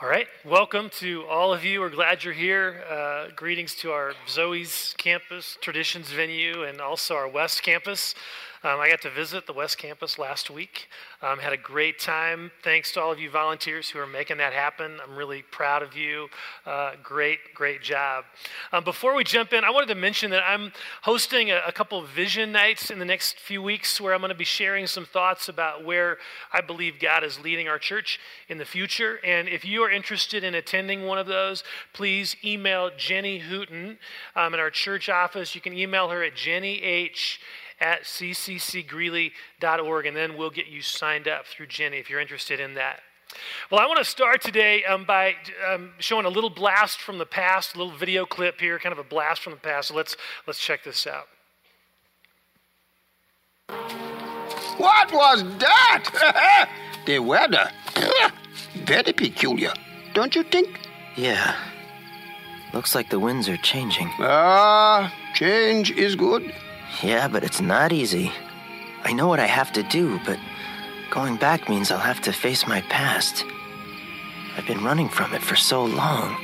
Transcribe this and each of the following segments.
All right, welcome to all of you. We're glad you're here. Uh, greetings to our Zoe's campus, Traditions venue, and also our West campus. Um, I got to visit the West Campus last week. Um, had a great time. Thanks to all of you volunteers who are making that happen. I'm really proud of you. Uh, great, great job. Um, before we jump in, I wanted to mention that I'm hosting a, a couple vision nights in the next few weeks where I'm going to be sharing some thoughts about where I believe God is leading our church in the future. And if you are interested in attending one of those, please email Jenny Hooten um, in our church office. You can email her at Jenny H at cccgreeley.org, and then we'll get you signed up through Jenny if you're interested in that. Well, I want to start today um, by um, showing a little blast from the past, a little video clip here, kind of a blast from the past. So let's let's check this out. What was that? the weather. Very peculiar, don't you think? Yeah. Looks like the winds are changing. Ah, change is good. Yeah, but it's not easy. I know what I have to do, but going back means I'll have to face my past. I've been running from it for so long.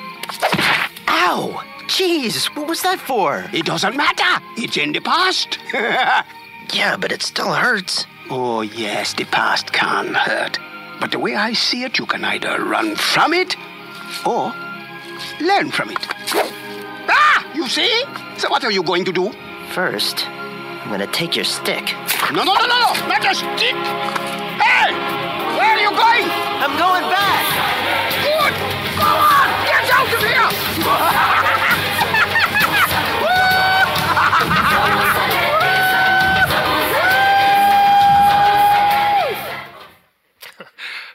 Ow! Jeez, what was that for? It doesn't matter. It's in the past. yeah, but it still hurts. Oh, yes, the past can hurt. But the way I see it, you can either run from it or learn from it. Ah, you see? So, what are you going to do? First, I'm gonna take your stick. No, no, no, no, no! Not a stick! Hey! Where are you going? I'm going back! Good! Go on! Get out of here!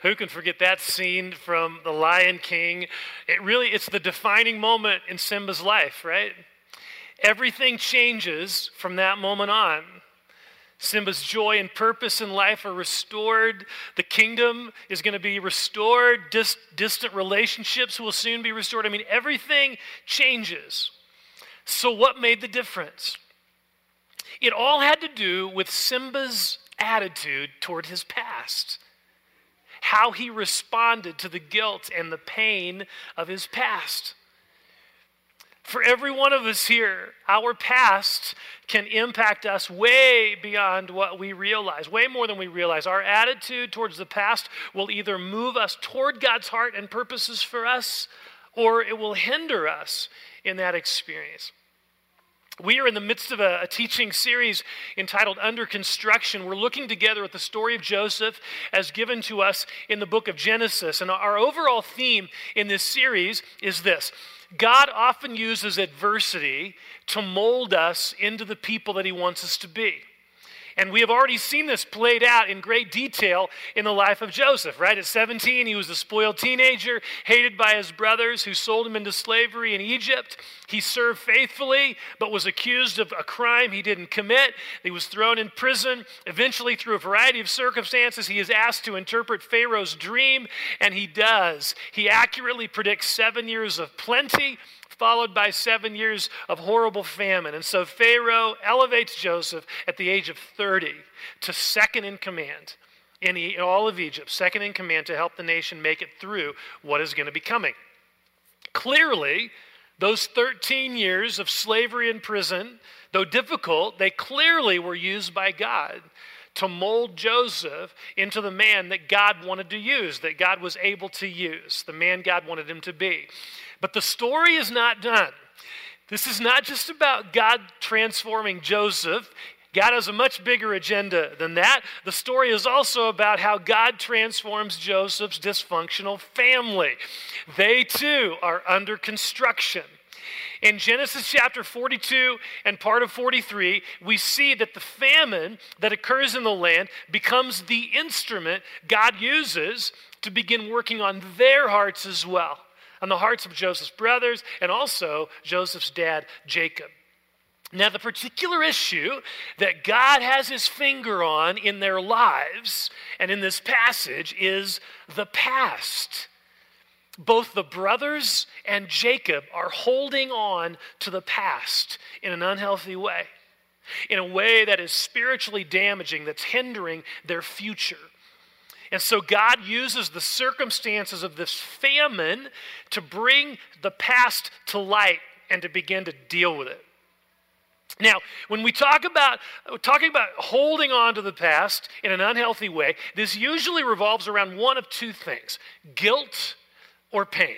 Who can forget that scene from The Lion King? It really, it's the defining moment in Simba's life, right? Everything changes from that moment on. Simba's joy and purpose in life are restored. The kingdom is going to be restored. Dis- distant relationships will soon be restored. I mean, everything changes. So, what made the difference? It all had to do with Simba's attitude toward his past, how he responded to the guilt and the pain of his past. For every one of us here, our past can impact us way beyond what we realize, way more than we realize. Our attitude towards the past will either move us toward God's heart and purposes for us, or it will hinder us in that experience. We are in the midst of a, a, teaching series entitled Under Construction. We're looking together at the story of Joseph as given to us in the book of Genesis. And our overall theme in this series is this God often uses adversity to mold us into the people that He wants us to be. And we have already seen this played out in great detail in the life of Joseph, right? At 17, he was a spoiled teenager, hated by his brothers who sold him into slavery in Egypt. He served faithfully, but was accused of a crime he didn't commit. He was thrown in prison. Eventually, through a variety of circumstances, he is asked to interpret Pharaoh's dream, and he does. He accurately predicts seven years of plenty followed by seven years of horrible famine. And so Pharaoh elevates Joseph at the age of 30 to second in command in all of Egypt, second in command to help the nation make it through what is going to be coming. Clearly, those 13 years of slavery and prison, though difficult, they clearly were used by God to mold Joseph into the man that God wanted to use, that God was able to use, the man God wanted him to be. But the story is not done. This is not just about God transforming Joseph. God has a much bigger agenda than that. The story is also about how God transforms Joseph's dysfunctional family. They too are under construction. In Genesis chapter 42 and part of 43, we see that the famine that occurs in the land becomes the instrument God uses to begin working on their hearts as well on the hearts of Joseph's brothers and also Joseph's dad, Jacob. Now, the particular issue that God has his finger on in their lives and in this passage is the past. Both the brothers and Jacob are holding on to the past in an unhealthy way, in a way that is spiritually damaging, that's hindering their future. And so God uses the circumstances of this famine to bring the past to light and to begin to deal with it. Now, when we talk about talking about holding on to the past in an unhealthy way, this usually revolves around one of two things: guilt or pain.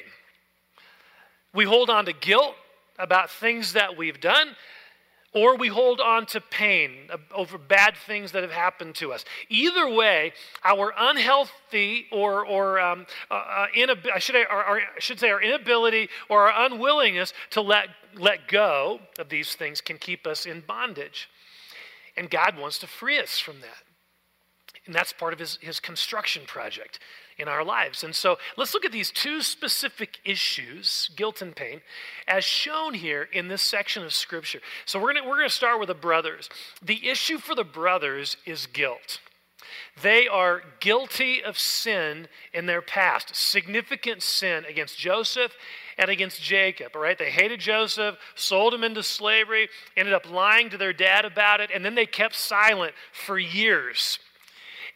We hold on to guilt about things that we've done, or we hold on to pain over bad things that have happened to us. Either way, our unhealthy or, or um, uh, uh, inab- I, should, or, or I should say our inability or our unwillingness to let, let go of these things can keep us in bondage. And God wants to free us from that. And that's part of his, his construction project in our lives. And so let's look at these two specific issues, guilt and pain, as shown here in this section of Scripture. So we're going we're going to start with the brothers. The issue for the brothers is guilt. They are guilty of sin in their past, significant sin against Joseph and against Jacob, all right? They hated Joseph, sold him into slavery, ended up lying to their dad about it, and then they kept silent for years.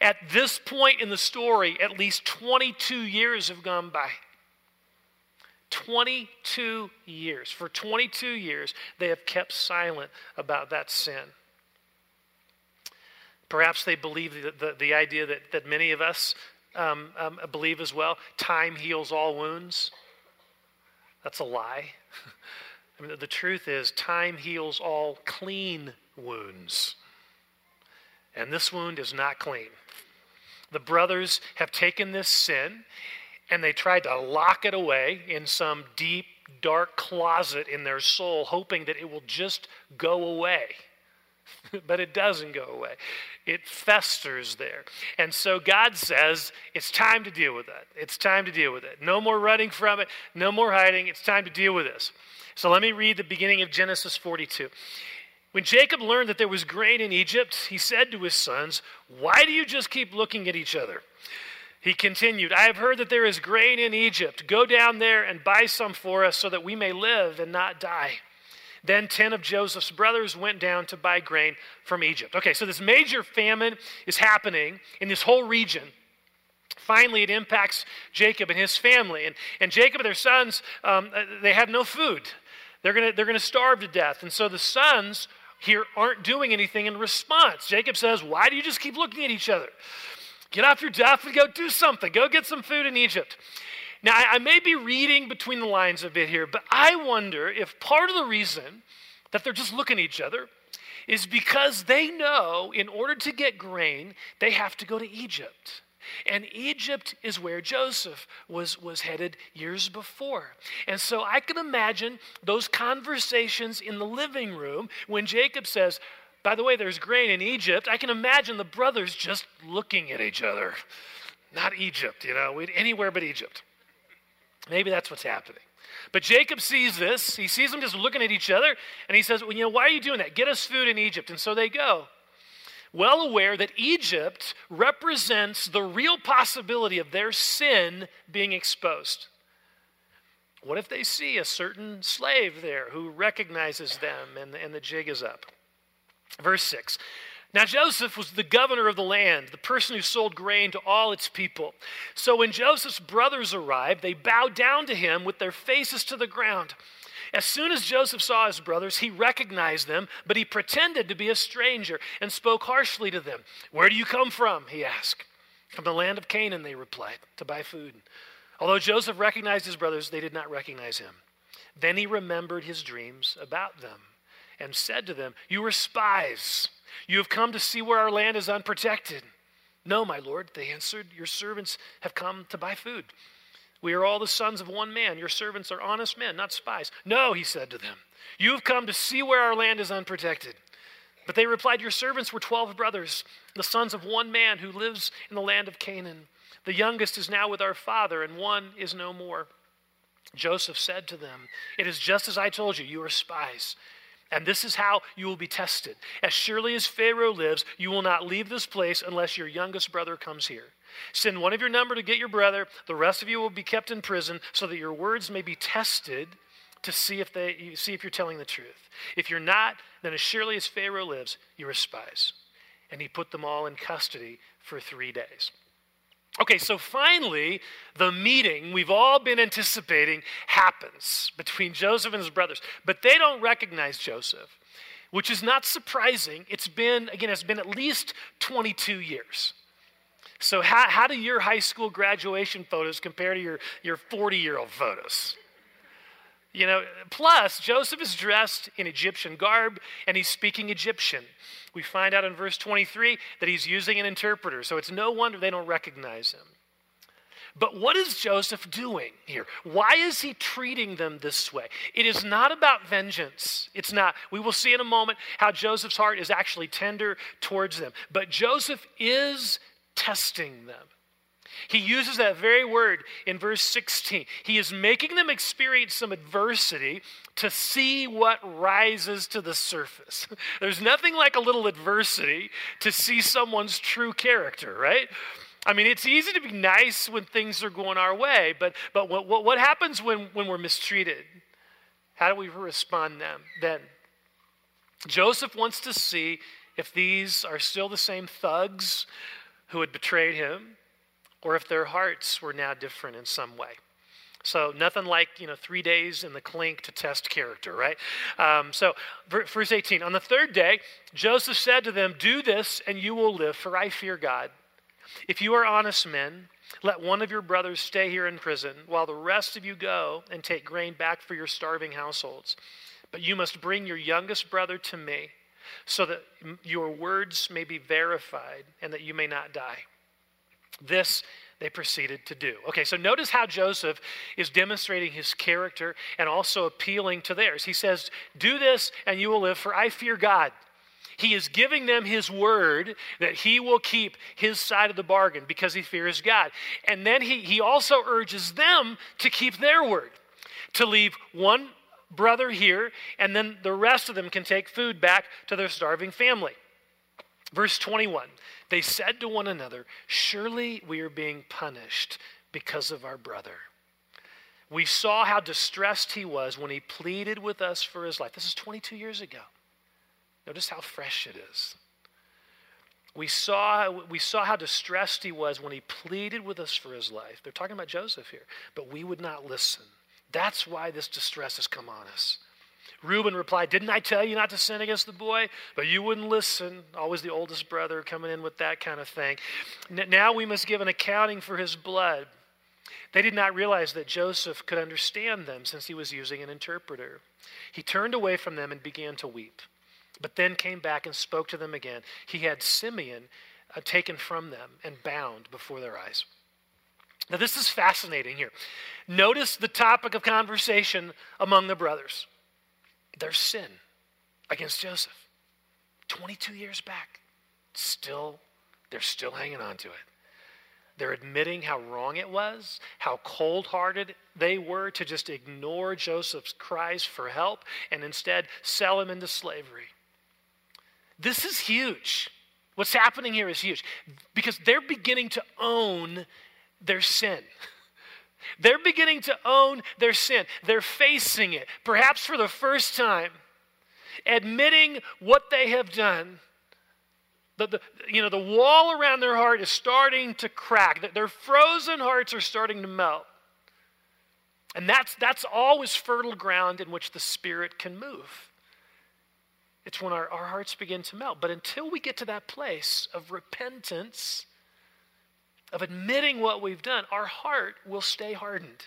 At this point in the story, at least 22 years have gone by. 22 years. For 22 years, they have kept silent about that sin. Perhaps they believe the, the, the idea that, that many of us um, um, believe as well time heals all wounds. That's a lie. I mean, the truth is, time heals all clean wounds. And this wound is not clean. The brothers have taken this sin and they tried to lock it away in some deep, dark closet in their soul, hoping that it will just go away. but it doesn't go away, it festers there. And so God says, it's time to deal with that. It's time to deal with it. No more running from it, no more hiding. It's time to deal with this. So let me read the beginning of Genesis 42. When Jacob learned that there was grain in Egypt, he said to his sons, Why do you just keep looking at each other? He continued, I have heard that there is grain in Egypt. Go down there and buy some for us so that we may live and not die. Then 10 of Joseph's brothers went down to buy grain from Egypt. Okay, so this major famine is happening in this whole region. Finally, it impacts Jacob and his family. And, and Jacob and their sons, um, they have no food. They're going to they're to starve to death. And so the sons here aren't doing anything in response. Jacob says, Why do you just keep looking at each other? Get off your duff and go do something. Go get some food in Egypt. Now, I, I may be reading between the lines a bit here, but I wonder if part of the reason that they're just looking at each other is because they know in order to get grain, they have to go to Egypt. And Egypt is where Joseph was, was headed years before. And so I can imagine those conversations in the living room when Jacob says, By the way, there's grain in Egypt. I can imagine the brothers just looking at each other. Not Egypt, you know, anywhere but Egypt. Maybe that's what's happening. But Jacob sees this. He sees them just looking at each other, and he says, Well, you know, why are you doing that? Get us food in Egypt. And so they go well aware that Egypt represents the real possibility of their sin being exposed. What if they see a certain slave there who recognizes them and, and the jig is up? Verse 6 Now Joseph was the governor of the land, the person who sold grain to all its people. So when Joseph's brothers arrived, they bowed down to him with their faces to the ground. As soon as Joseph saw his brothers, he recognized them, but he pretended to be a stranger and spoke harshly to them. Where do you come from? he asked. From the land of Canaan, they replied, to buy food. Although Joseph recognized his brothers, they did not recognize him. Then he remembered his dreams about them and said to them, You are spies. You have come to see where our land is unprotected. No, my lord, they answered, Your servants have come to buy food. We are all the sons of one man. Your servants are honest men, not spies. No, he said to them. You have come to see where our land is unprotected. But they replied, Your servants were 12 brothers, the sons of one man who lives in the land of Canaan. The youngest is now with our father, and one is no more. Joseph said to them, It is just as I told you, you are spies. And this is how you will be tested. As surely as Pharaoh lives, you will not leave this place unless your youngest brother comes here. Send one of your number to get your brother. The rest of you will be kept in prison so that your words may be tested to see if, they, see if you're telling the truth. If you're not, then as surely as Pharaoh lives, you're a spies. And he put them all in custody for three days. Okay, so finally, the meeting we've all been anticipating happens between Joseph and his brothers, but they don't recognize Joseph, which is not surprising. It's been, again, it's been at least 22 years. So, how, how do your high school graduation photos compare to your, your 40 year old photos? You know, plus, Joseph is dressed in Egyptian garb and he's speaking Egyptian. We find out in verse 23 that he's using an interpreter, so it's no wonder they don't recognize him. But what is Joseph doing here? Why is he treating them this way? It is not about vengeance. It's not. We will see in a moment how Joseph's heart is actually tender towards them. But Joseph is testing them. He uses that very word in verse 16. He is making them experience some adversity to see what rises to the surface. There's nothing like a little adversity to see someone's true character, right? I mean, it's easy to be nice when things are going our way, but, but what, what, what happens when, when we're mistreated? How do we respond then? then? Joseph wants to see if these are still the same thugs who had betrayed him, or if their hearts were now different in some way. So nothing like you know three days in the clink to test character, right? Um, so verse 18. On the third day, Joseph said to them, "Do this, and you will live, for I fear God. If you are honest men, let one of your brothers stay here in prison, while the rest of you go and take grain back for your starving households. But you must bring your youngest brother to me." So that your words may be verified and that you may not die. This they proceeded to do. Okay, so notice how Joseph is demonstrating his character and also appealing to theirs. He says, Do this and you will live, for I fear God. He is giving them his word that he will keep his side of the bargain because he fears God. And then he, he also urges them to keep their word, to leave one brother here, and then the rest of them can take food back to their starving family. Verse 21 They said to one another, Surely we are being punished because of our brother. We saw how distressed he was when he pleaded with us for his life. This is 22 years ago. Notice how fresh it is. We saw, we saw how distressed he was when he pleaded with us for his life. They're talking about Joseph here, but we would not listen. That's why this distress has come on us. Reuben replied, Didn't I tell you not to sin against the boy? But you wouldn't listen. Always the oldest brother coming in with that kind of thing. Now we must give an accounting for his blood. They did not realize that Joseph could understand them since he was using an interpreter. He turned away from them and began to weep, but then came back and spoke to them again. He had Simeon uh, taken from them and bound before their eyes. Now, this is fascinating here. Notice the topic of conversation among the brothers their sin against Joseph. 22 years back, still, they're still hanging on to it. They're admitting how wrong it was, how cold hearted they were to just ignore Joseph's cries for help and instead sell him into slavery. This is huge. What's happening here is huge because they're beginning to own their sin. They're beginning to own their sin. They're facing it, perhaps for the first time, admitting what they have done. The, the, you know, the wall around their heart is starting to crack. Their frozen hearts are starting to melt. And that's, that's always fertile ground in which the Spirit can move. It's when our, our hearts begin to melt. But until we get to that place of repentance, of admitting what we've done, our heart will stay hardened.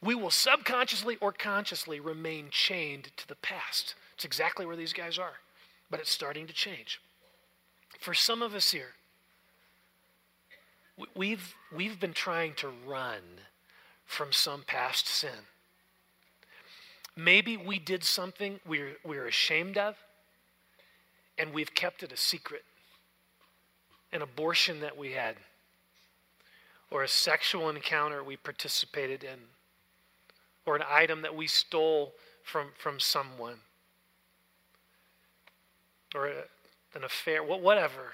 We will subconsciously or consciously remain chained to the past. It's exactly where these guys are, but it's starting to change. For some of us here, we've, we've been trying to run from some past sin. Maybe we did something we're, we're ashamed of, and we've kept it a secret. An abortion that we had or a sexual encounter we participated in, or an item that we stole from, from someone, or a, an affair, whatever.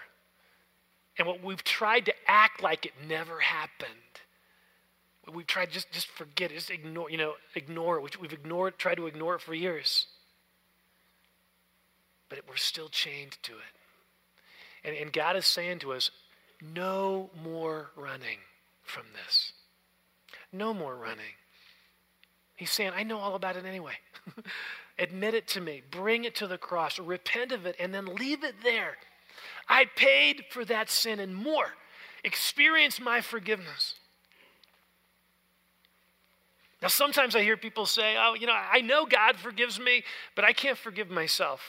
And what we've tried to act like it never happened. We've tried just, just forget it, just ignore, you know, ignore it. We've ignored, tried to ignore it for years. But we're still chained to it. And, and God is saying to us, No more running from this. No more running. He's saying, I know all about it anyway. Admit it to me. Bring it to the cross. Repent of it and then leave it there. I paid for that sin and more. Experience my forgiveness. Now, sometimes I hear people say, Oh, you know, I know God forgives me, but I can't forgive myself.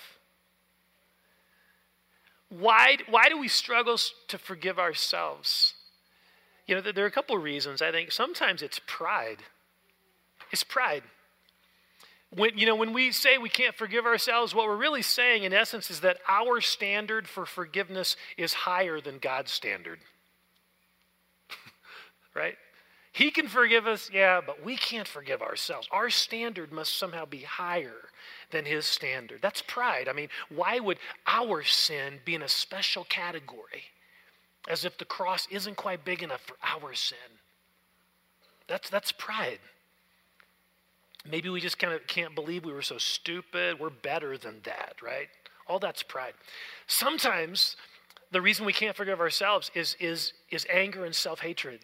Why, why do we struggle to forgive ourselves? You know, there are a couple of reasons. I think sometimes it's pride. It's pride. When, you know, when we say we can't forgive ourselves, what we're really saying, in essence, is that our standard for forgiveness is higher than God's standard. right? He can forgive us, yeah, but we can't forgive ourselves. Our standard must somehow be higher than his standard. That's pride. I mean, why would our sin be in a special category as if the cross isn't quite big enough for our sin? That's, that's pride. Maybe we just kind of can't believe we were so stupid. We're better than that, right? All that's pride. Sometimes the reason we can't forgive ourselves is, is, is anger and self hatred.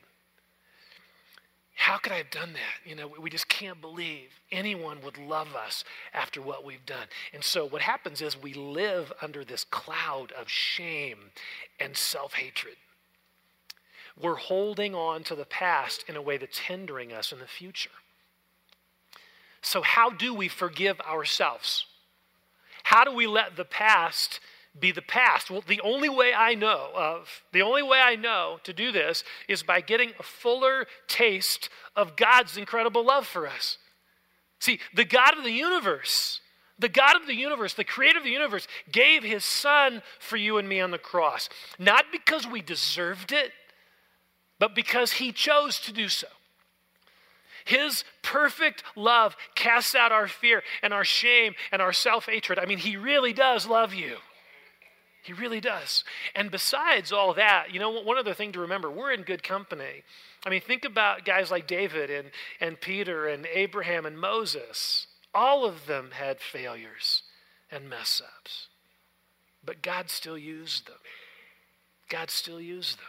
How could I have done that? You know, we just can't believe anyone would love us after what we've done. And so what happens is we live under this cloud of shame and self hatred. We're holding on to the past in a way that's hindering us in the future. So, how do we forgive ourselves? How do we let the past be the past? Well, the only way I know of, the only way I know to do this is by getting a fuller taste of God's incredible love for us. See, the God of the universe, the God of the universe, the creator of the universe, gave his son for you and me on the cross. Not because we deserved it, but because he chose to do so. His perfect love casts out our fear and our shame and our self hatred. I mean, he really does love you. He really does. And besides all that, you know, one other thing to remember we're in good company. I mean, think about guys like David and, and Peter and Abraham and Moses. All of them had failures and mess ups. But God still used them. God still used them.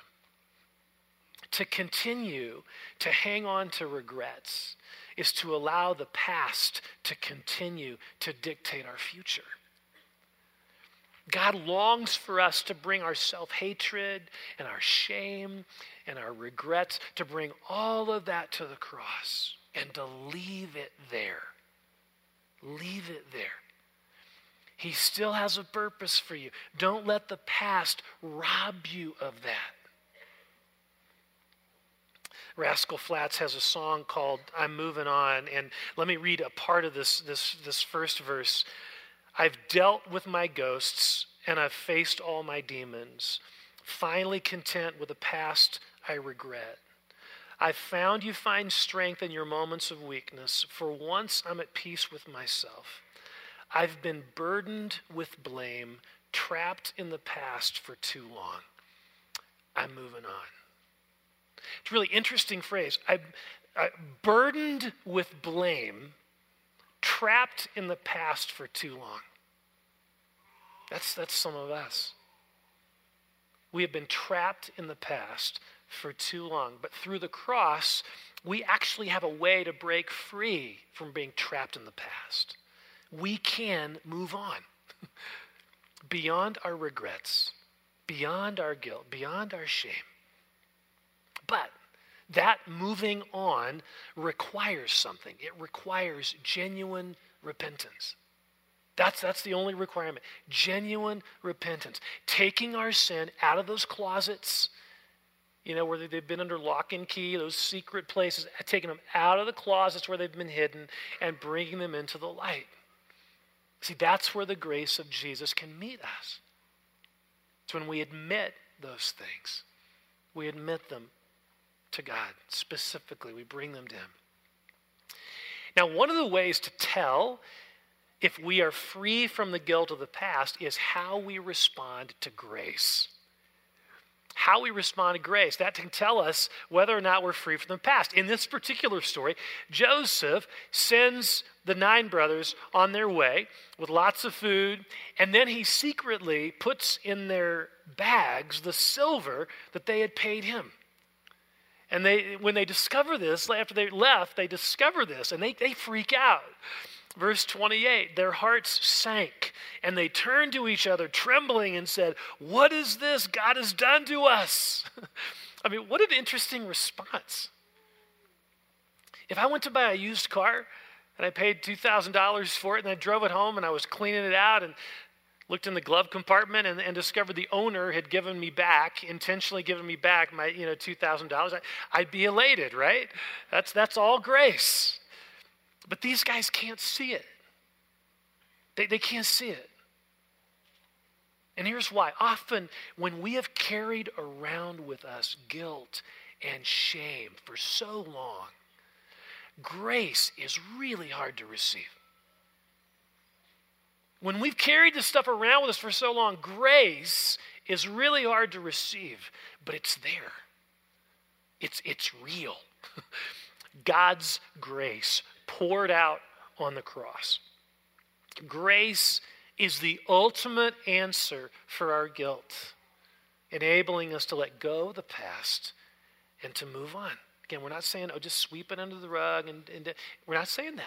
To continue to hang on to regrets is to allow the past to continue to dictate our future. God longs for us to bring our self hatred and our shame and our regrets, to bring all of that to the cross and to leave it there. Leave it there. He still has a purpose for you. Don't let the past rob you of that. Rascal Flatts has a song called I'm Moving On. And let me read a part of this, this, this first verse. I've dealt with my ghosts and I've faced all my demons, finally content with a past I regret. I've found you find strength in your moments of weakness. For once, I'm at peace with myself. I've been burdened with blame, trapped in the past for too long. I'm moving on. It's a really interesting phrase. I, I burdened with blame, trapped in the past for too long. That's, that's some of us. We have been trapped in the past for too long, but through the cross, we actually have a way to break free from being trapped in the past. We can move on beyond our regrets, beyond our guilt, beyond our shame. But that moving on requires something. It requires genuine repentance. That's, that's the only requirement. Genuine repentance. Taking our sin out of those closets, you know, where they've been under lock and key, those secret places, taking them out of the closets where they've been hidden and bringing them into the light. See, that's where the grace of Jesus can meet us. It's when we admit those things. We admit them to God specifically. We bring them to Him. Now, one of the ways to tell if we are free from the guilt of the past is how we respond to grace. how we respond to grace. That can tell us whether or not we're free from the past. In this particular story, Joseph sends the nine brothers on their way with lots of food, and then he secretly puts in their bags the silver that they had paid him. And they, when they discover this, after they left, they discover this and they, they freak out. Verse 28 Their hearts sank, and they turned to each other, trembling, and said, What is this God has done to us? I mean, what an interesting response. If I went to buy a used car and I paid $2,000 for it and I drove it home and I was cleaning it out and looked in the glove compartment and, and discovered the owner had given me back, intentionally given me back my, you know, $2,000, I'd be elated, right? That's, that's all grace. But these guys can't see it. They, they can't see it. And here's why. Often, when we have carried around with us guilt and shame for so long, grace is really hard to receive. When we've carried this stuff around with us for so long, grace is really hard to receive, but it's there. It's, it's real. God's grace poured out on the cross. Grace is the ultimate answer for our guilt, enabling us to let go of the past and to move on. Again, we're not saying, oh, just sweep it under the rug. And, and we're not saying that.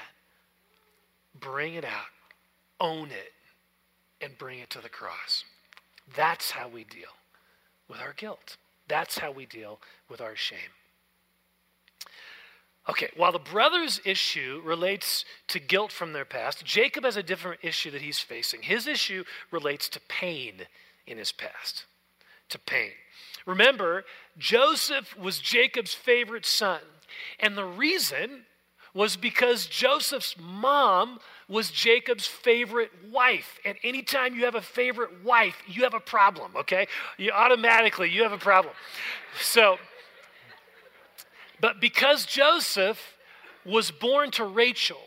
Bring it out, own it, and bring it to the cross. That's how we deal with our guilt. That's how we deal with our shame. Okay, while the brothers' issue relates to guilt from their past, Jacob has a different issue that he's facing. His issue relates to pain in his past. To pain. Remember, Joseph was Jacob's favorite son. And the reason was because Joseph's mom was Jacob's favorite wife. And anytime you have a favorite wife, you have a problem, okay? You automatically you have a problem. So but because Joseph was born to Rachel,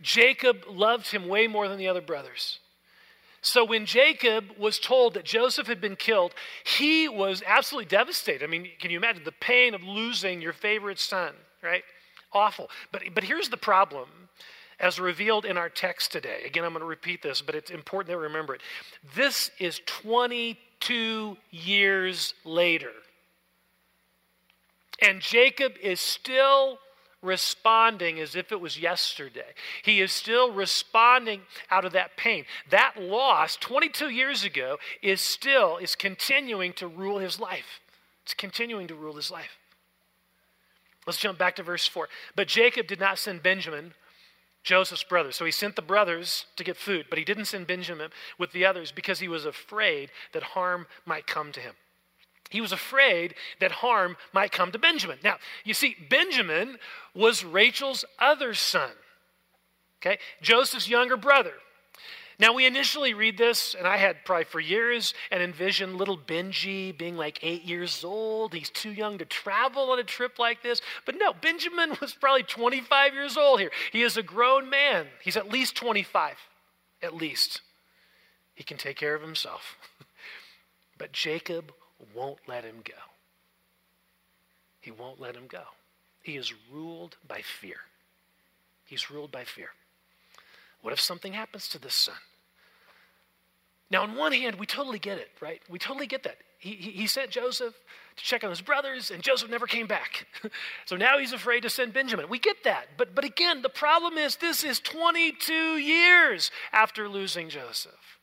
Jacob loved him way more than the other brothers. So when Jacob was told that Joseph had been killed, he was absolutely devastated. I mean, can you imagine the pain of losing your favorite son, right? Awful. But, but here's the problem as revealed in our text today. Again, I'm going to repeat this, but it's important that we remember it. This is 22 years later. And Jacob is still responding as if it was yesterday. He is still responding out of that pain. That loss 22 years ago is still is continuing to rule his life. It's continuing to rule his life. Let's jump back to verse 4. But Jacob did not send Benjamin, Joseph's brother. So he sent the brothers to get food, but he didn't send Benjamin with the others because he was afraid that harm might come to him. He was afraid that harm might come to Benjamin. Now, you see, Benjamin was Rachel's other son, okay? Joseph's younger brother. Now, we initially read this, and I had probably for years and envisioned little Benji being like eight years old. He's too young to travel on a trip like this. But no, Benjamin was probably 25 years old here. He is a grown man. He's at least 25, at least. He can take care of himself. but Jacob won't let him go. He won't let him go. He is ruled by fear. He's ruled by fear. What if something happens to this son? Now, on one hand, we totally get it, right? We totally get that. He, he, he sent Joseph to check on his brothers, and Joseph never came back. so now he's afraid to send Benjamin. We get that. But, but again, the problem is this is 22 years after losing Joseph.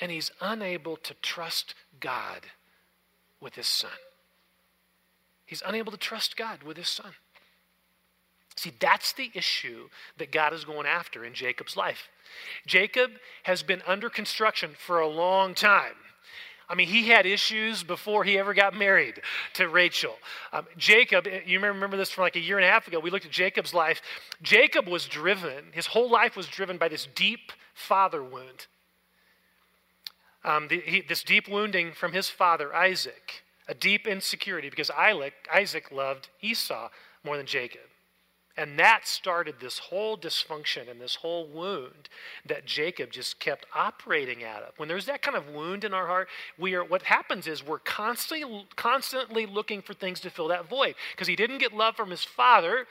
And he's unable to trust God with his son. He's unable to trust God with his son. See, that's the issue that God is going after in Jacob's life. Jacob has been under construction for a long time. I mean, he had issues before he ever got married to Rachel. Um, Jacob, you remember this from like a year and a half ago. We looked at Jacob's life. Jacob was driven, his whole life was driven by this deep father wound um, the, he, this deep wounding from his father, Isaac, a deep insecurity because Isaac, Isaac loved Esau more than Jacob. And that started this whole dysfunction and this whole wound that Jacob just kept operating out of. When there's that kind of wound in our heart, we are what happens is we're constantly constantly looking for things to fill that void because he didn't get love from his father.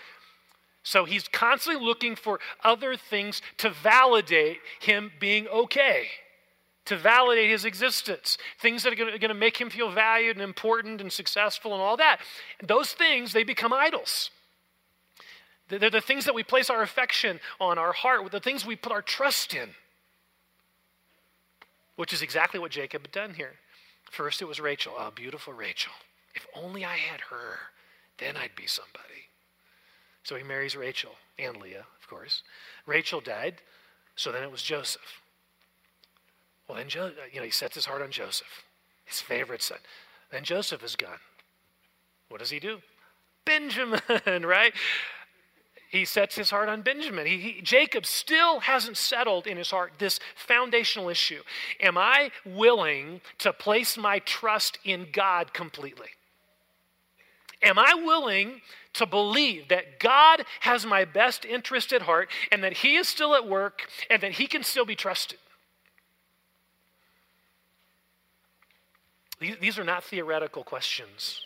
So he's constantly looking for other things to validate him being okay, to validate his existence, things that are going to make him feel valued and important and successful and all that. those things, they become idols. They're the things that we place our affection on, our heart, the things we put our trust in, which is exactly what Jacob had done here. First, it was Rachel. Oh, beautiful Rachel. If only I had her, then I'd be somebody. So he marries Rachel and Leah, of course. Rachel died, so then it was Joseph. Well, then, jo- you know, he sets his heart on Joseph, his favorite son. Then Joseph is gone. What does he do? Benjamin, right? He sets his heart on Benjamin. He, he, Jacob still hasn't settled in his heart this foundational issue. Am I willing to place my trust in God completely? Am I willing to believe that God has my best interest at heart and that He is still at work and that He can still be trusted? These, these are not theoretical questions.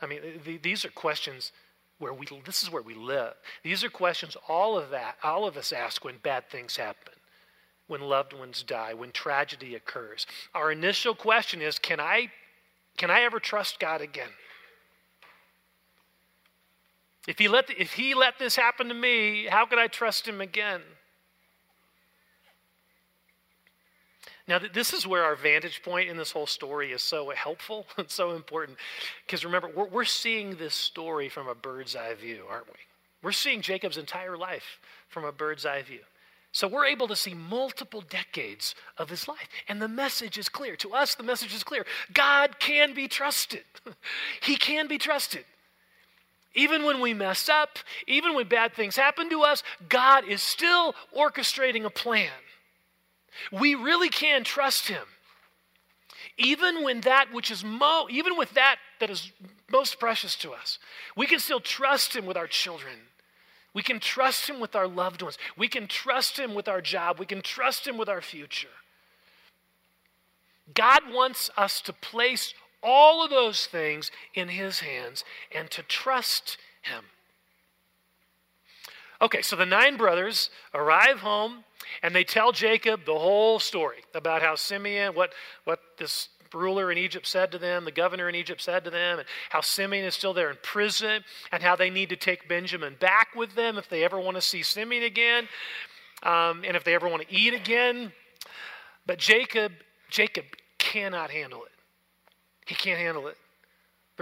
I mean, these are questions where we this is where we live. These are questions all of that all of us ask when bad things happen, when loved ones die, when tragedy occurs. Our initial question is can I can I ever trust God again? If he let if he let this happen to me, how could I trust him again? Now, this is where our vantage point in this whole story is so helpful and so important. Because remember, we're, we're seeing this story from a bird's eye view, aren't we? We're seeing Jacob's entire life from a bird's eye view. So we're able to see multiple decades of his life. And the message is clear. To us, the message is clear God can be trusted, he can be trusted. Even when we mess up, even when bad things happen to us, God is still orchestrating a plan we really can trust him. Even when that which is mo even with that that is most precious to us, we can still trust him with our children. We can trust him with our loved ones. We can trust him with our job. We can trust him with our future. God wants us to place all of those things in his hands and to trust him. Okay, so the nine brothers arrive home and they tell Jacob the whole story about how Simeon, what, what this ruler in Egypt said to them, the governor in Egypt said to them, and how Simeon is still there in prison, and how they need to take Benjamin back with them if they ever want to see Simeon again, um, and if they ever want to eat again. But Jacob, Jacob cannot handle it. He can't handle it.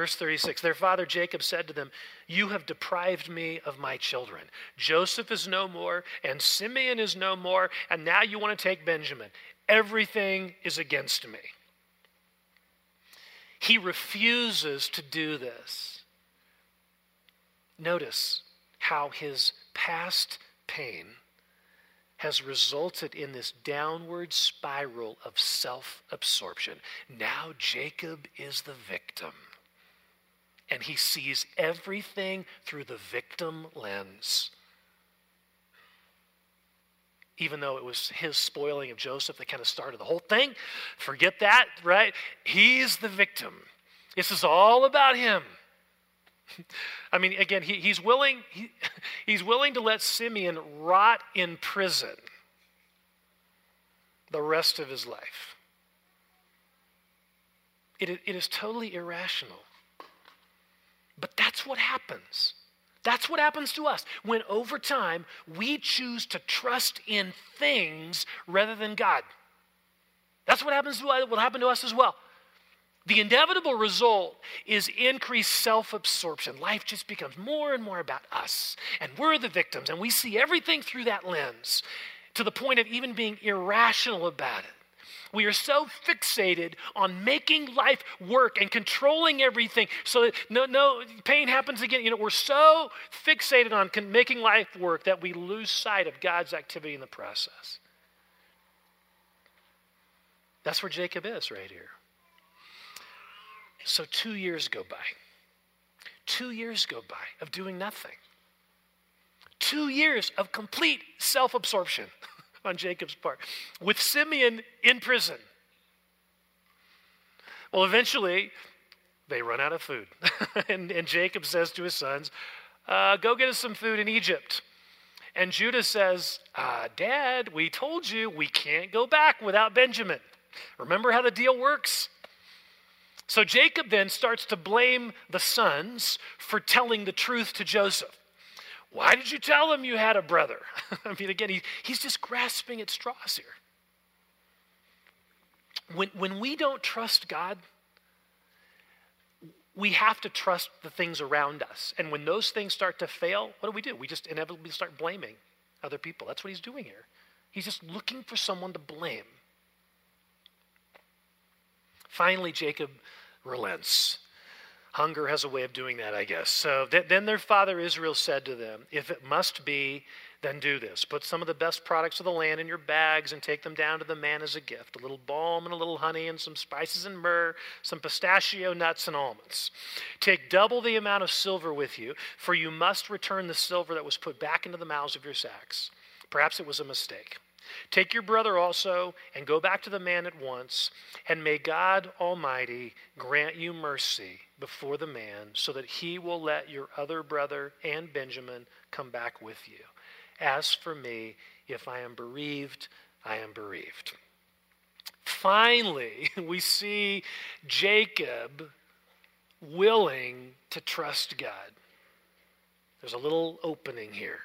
Verse 36 Their father Jacob said to them, You have deprived me of my children. Joseph is no more, and Simeon is no more, and now you want to take Benjamin. Everything is against me. He refuses to do this. Notice how his past pain has resulted in this downward spiral of self absorption. Now Jacob is the victim and he sees everything through the victim lens. Even though it was his spoiling of Joseph that kind of started the whole thing, forget that, right? He's the victim. This is all about him. I mean, again, he, he's, willing, he, he's willing to let Simeon rot in prison the rest of his life. It, it is totally irrational. But that's what happens. That's what happens to us when over time we choose to trust in things rather than God. That's what happens to us, will happen to us as well. The inevitable result is increased self absorption. Life just becomes more and more about us, and we're the victims, and we see everything through that lens to the point of even being irrational about it. We are so fixated on making life work and controlling everything so that no, no pain happens again. You know, we're so fixated on making life work that we lose sight of God's activity in the process. That's where Jacob is right here. So two years go by. Two years go by of doing nothing. Two years of complete self absorption on Jacob's part, with Simeon in prison. Well, eventually, they run out of food. and, and, Jacob says to his sons, uh, Go get us some food in Egypt. And Judah says, uh, Dad, we told you we can't go back without Benjamin. Remember how the deal works? So Jacob then starts to blame the sons for telling the truth to Joseph. Why did you tell him you had a brother? I mean, again, he, he's just grasping at straws here. When, when we don't trust God, we have to trust the things around us. And when those things start to fail, what do we do? We just inevitably start blaming other people. That's what he's doing here. He's just looking for someone to blame. Finally, Jacob relents. Hunger has a way of doing that, I guess. So th- then their father Israel said to them, If it must be, then do this. Put some of the best products of the land in your bags and take them down to the man as a gift a little balm and a little honey and some spices and myrrh, some pistachio nuts and almonds. Take double the amount of silver with you, for you must return the silver that was put back into the mouths of your sacks. Perhaps it was a mistake. Take your brother also and go back to the man at once, and may God Almighty grant you mercy before the man, so that he will let your other brother and Benjamin come back with you. As for me, if I am bereaved, I am bereaved. Finally, we see Jacob willing to trust God. There's a little opening here.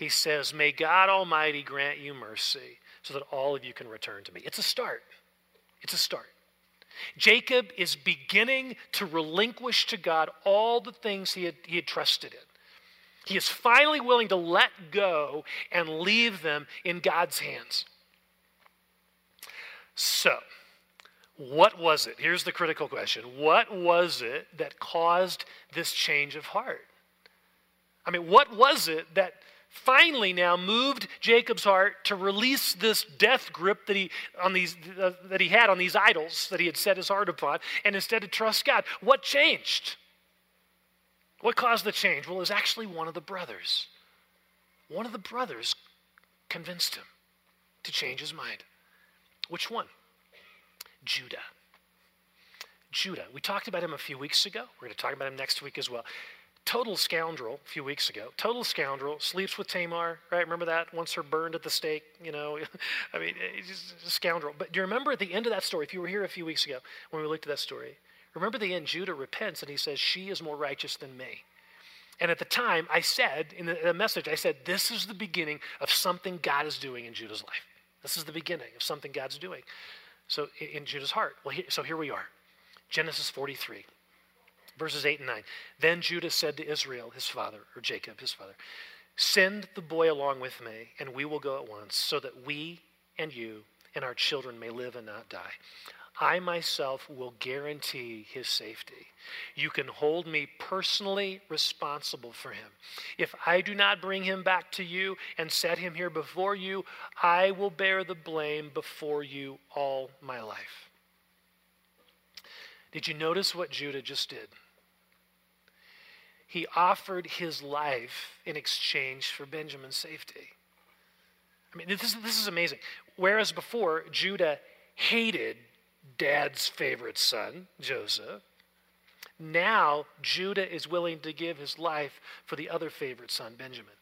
He says, May God Almighty grant you mercy so that all of you can return to me. It's a start. It's a start. Jacob is beginning to relinquish to God all the things he had, he had trusted in. He is finally willing to let go and leave them in God's hands. So, what was it? Here's the critical question What was it that caused this change of heart? I mean, what was it that finally now moved Jacob's heart to release this death grip that he on these uh, that he had on these idols that he had set his heart upon and instead to trust God. What changed? What caused the change? Well, it was actually one of the brothers. One of the brothers convinced him to change his mind. Which one? Judah. Judah. We talked about him a few weeks ago. We're going to talk about him next week as well total scoundrel a few weeks ago. Total scoundrel, sleeps with Tamar, right? Remember that? Wants her burned at the stake, you know. I mean, eh, he's a scoundrel. But do you remember at the end of that story, if you were here a few weeks ago when we looked at that story, remember the end, Judah repents and he says, She is more righteous than me. And at the time, I said, in the, the message, I said, This is the beginning of something God is doing in Judah's life. This is the beginning of something God's doing. So in, in Judah's heart. Well, so here we are. Genesis 43 verses 8 and 9. Then Judah said to Israel, his father, or Jacob, his father, Send the boy along with me, and we will go at once, so that we and you and our children may live and not die. I myself will guarantee his safety. You can hold me personally responsible for him. If I do not bring him back to you and set him here before you, I will bear the blame before you all my life. Did you notice what Judah just did? He offered his life in exchange for Benjamin's safety. I mean, this, this is amazing. Whereas before, Judah hated dad's favorite son, Joseph, now Judah is willing to give his life for the other favorite son, Benjamin.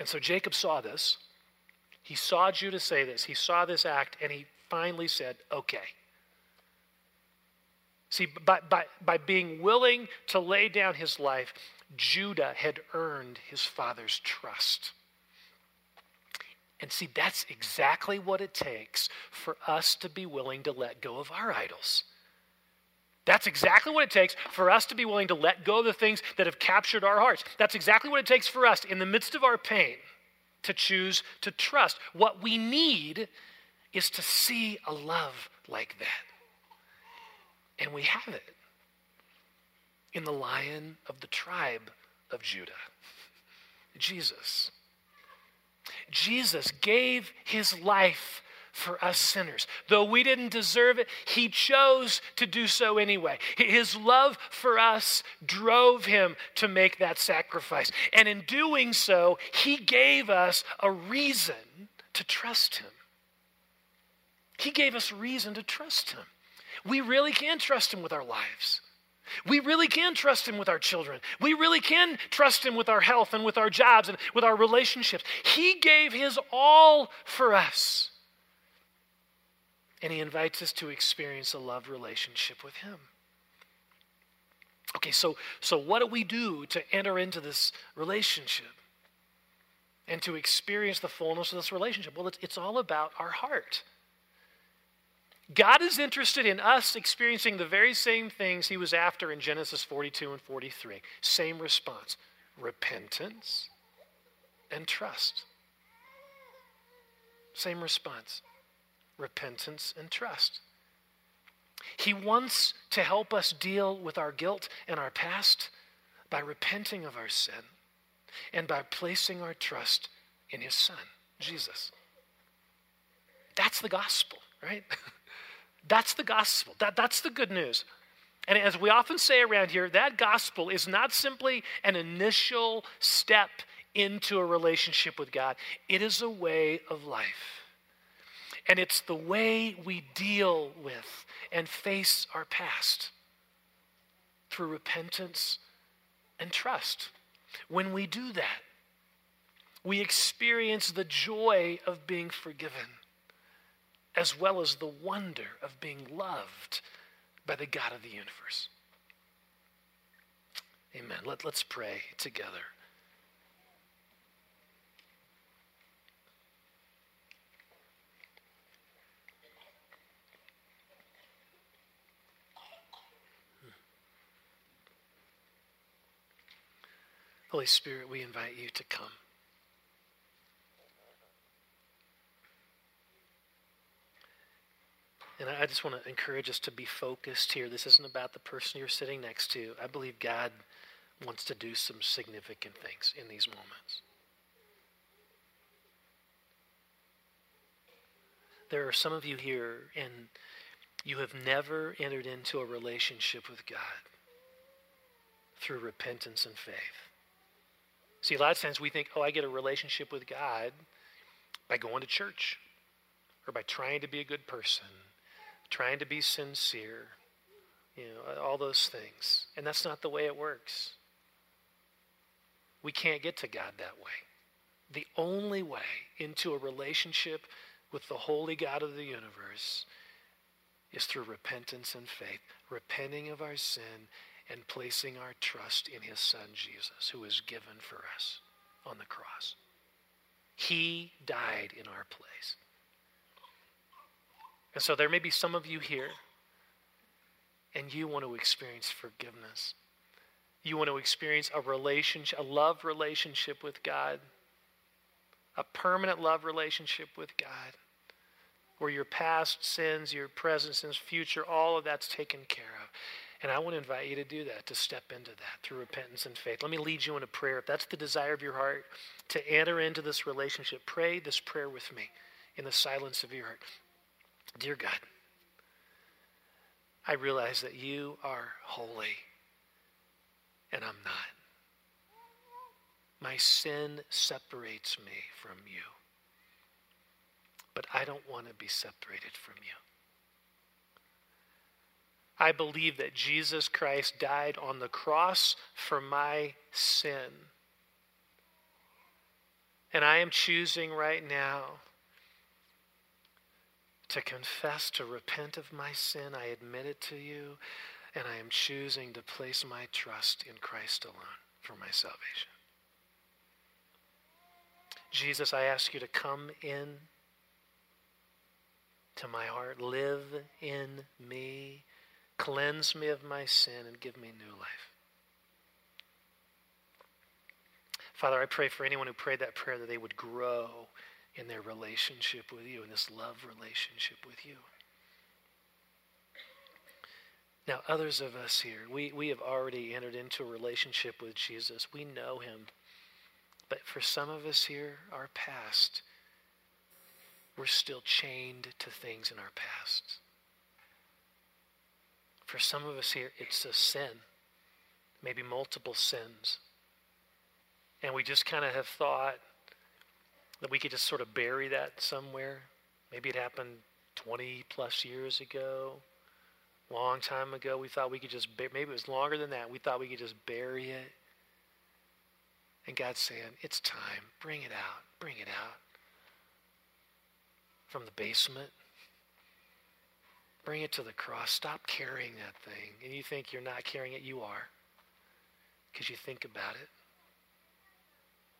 And so Jacob saw this. He saw Judah say this. He saw this act, and he finally said, okay. See, by, by, by being willing to lay down his life, Judah had earned his father's trust. And see, that's exactly what it takes for us to be willing to let go of our idols. That's exactly what it takes for us to be willing to let go of the things that have captured our hearts. That's exactly what it takes for us in the midst of our pain to choose to trust. What we need is to see a love like that. And we have it in the lion of the tribe of Judah, Jesus. Jesus gave his life for us sinners. Though we didn't deserve it, he chose to do so anyway. His love for us drove him to make that sacrifice. And in doing so, he gave us a reason to trust him. He gave us a reason to trust him. We really can trust him with our lives. We really can trust Him with our children. We really can trust Him with our health and with our jobs and with our relationships. He gave His all for us. And He invites us to experience a love relationship with Him. Okay, so, so what do we do to enter into this relationship and to experience the fullness of this relationship? Well, it's, it's all about our heart. God is interested in us experiencing the very same things he was after in Genesis 42 and 43. Same response repentance and trust. Same response repentance and trust. He wants to help us deal with our guilt and our past by repenting of our sin and by placing our trust in his son, Jesus. That's the gospel, right? That's the gospel. That, that's the good news. And as we often say around here, that gospel is not simply an initial step into a relationship with God, it is a way of life. And it's the way we deal with and face our past through repentance and trust. When we do that, we experience the joy of being forgiven as well as the wonder of being loved by the God of the universe. Amen. Let, let's pray together. Holy Spirit, we invite you to come. And I just want to encourage us to be focused here. This isn't about the person you're sitting next to. I believe God wants to do some significant things in these moments. There are some of you here, and you have never entered into a relationship with God through repentance and faith. See, a lot of times we think, oh, I get a relationship with God by going to church or by trying to be a good person trying to be sincere, you know, all those things. And that's not the way it works. We can't get to God that way. The only way into a relationship with the holy God of the universe is through repentance and faith, repenting of our sin and placing our trust in his son Jesus, who was given for us on the cross. He died in our place. And so there may be some of you here, and you want to experience forgiveness. You want to experience a relationship, a love relationship with God, a permanent love relationship with God, where your past sins, your present sins, future, all of that's taken care of. And I want to invite you to do that, to step into that through repentance and faith. Let me lead you in a prayer. If that's the desire of your heart, to enter into this relationship, pray this prayer with me in the silence of your heart. Dear God, I realize that you are holy and I'm not. My sin separates me from you. But I don't want to be separated from you. I believe that Jesus Christ died on the cross for my sin. And I am choosing right now to confess, to repent of my sin. I admit it to you, and I am choosing to place my trust in Christ alone for my salvation. Jesus, I ask you to come in to my heart, live in me, cleanse me of my sin, and give me new life. Father, I pray for anyone who prayed that prayer that they would grow in their relationship with you, in this love relationship with you. Now, others of us here, we, we have already entered into a relationship with Jesus. We know him. But for some of us here, our past we're still chained to things in our past. For some of us here, it's a sin, maybe multiple sins. And we just kind of have thought that we could just sort of bury that somewhere. Maybe it happened 20 plus years ago, long time ago. We thought we could just, maybe it was longer than that. We thought we could just bury it. And God's saying, it's time. Bring it out. Bring it out. From the basement. Bring it to the cross. Stop carrying that thing. And you think you're not carrying it, you are. Because you think about it.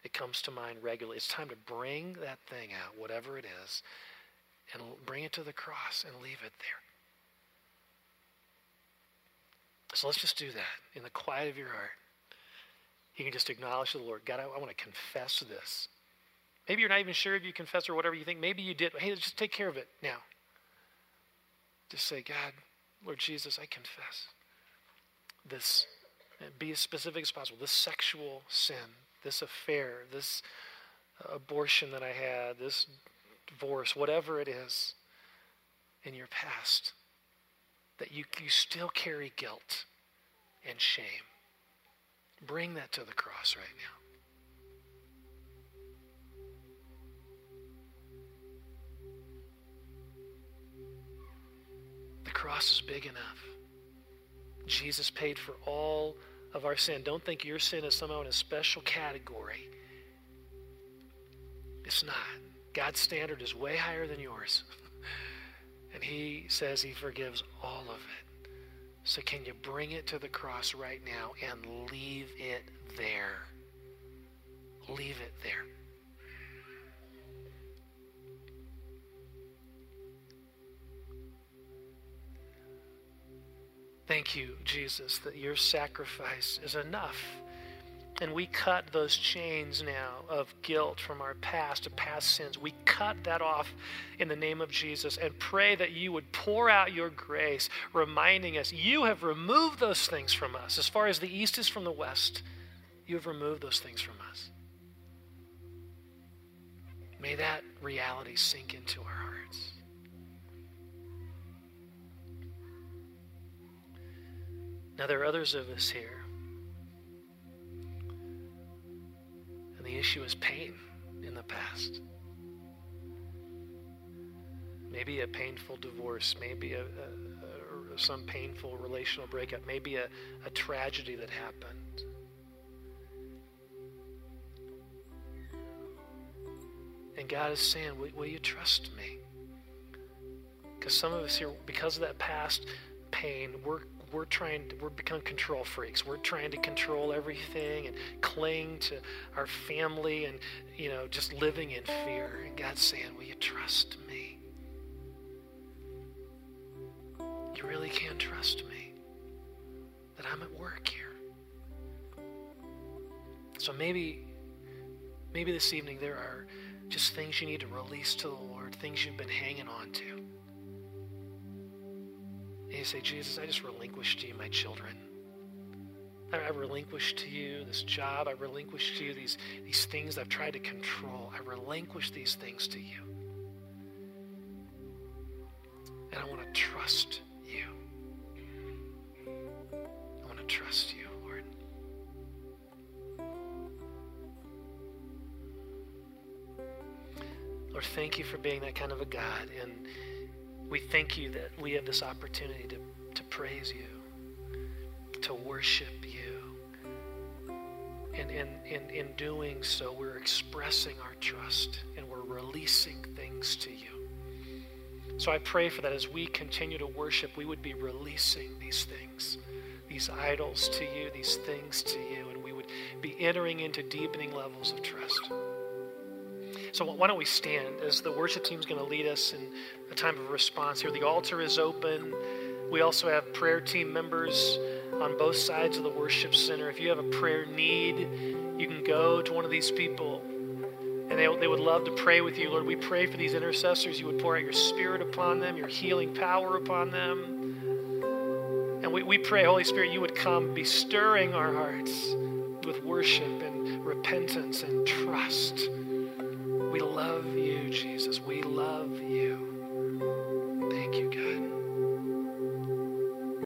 It comes to mind regularly. It's time to bring that thing out, whatever it is, and bring it to the cross and leave it there. So let's just do that in the quiet of your heart. You can just acknowledge the Lord. God, I, I want to confess this. Maybe you're not even sure if you confess or whatever you think. Maybe you did. Hey, just take care of it now. Just say, God, Lord Jesus, I confess this. be as specific as possible. This sexual sin, this affair, this uh, abortion that I had, this divorce, whatever it is in your past, that you, you still carry guilt and shame. Bring that to the cross right now. The cross is big enough. Jesus paid for all of our sin. Don't think your sin is somehow in a special category. It's not. God's standard is way higher than yours. and He says He forgives all of it. So, can you bring it to the cross right now and leave it there? Leave it there. Thank you, Jesus, that your sacrifice is enough. And we cut those chains now of guilt from our past, of past sins. We cut that off in the name of Jesus and pray that you would pour out your grace, reminding us you have removed those things from us. As far as the east is from the west, you have removed those things from us. May that reality sink into our hearts. Now, there are others of us here, and the issue is pain in the past. Maybe a painful divorce, maybe a, a, a, some painful relational breakup, maybe a, a tragedy that happened. And God is saying, Will, will you trust me? Because some of us here, because of that past pain, we're we're trying to, we're become control freaks. We're trying to control everything and cling to our family and you know just living in fear. And God's saying, "Will you trust me? You really can trust me that I'm at work here." So maybe maybe this evening there are just things you need to release to the Lord, things you've been hanging on to. And you say, Jesus, I just relinquish to you my children. I, I relinquish to you this job. I relinquish to you these, these things I've tried to control. I relinquish these things to you. And I want to trust you. I want to trust you, Lord. Lord, thank you for being that kind of a God. And we thank you that we have this opportunity to, to praise you, to worship you. And in, in, in doing so, we're expressing our trust and we're releasing things to you. So I pray for that as we continue to worship, we would be releasing these things, these idols to you, these things to you, and we would be entering into deepening levels of trust. So why don't we stand as the worship team is going to lead us in a time of response here. The altar is open. We also have prayer team members on both sides of the worship center. If you have a prayer need, you can go to one of these people and they, they would love to pray with you. Lord, we pray for these intercessors. You would pour out your spirit upon them, your healing power upon them. And we, we pray, Holy Spirit, you would come, be stirring our hearts with worship and repentance and trust We love you, Jesus. We love you.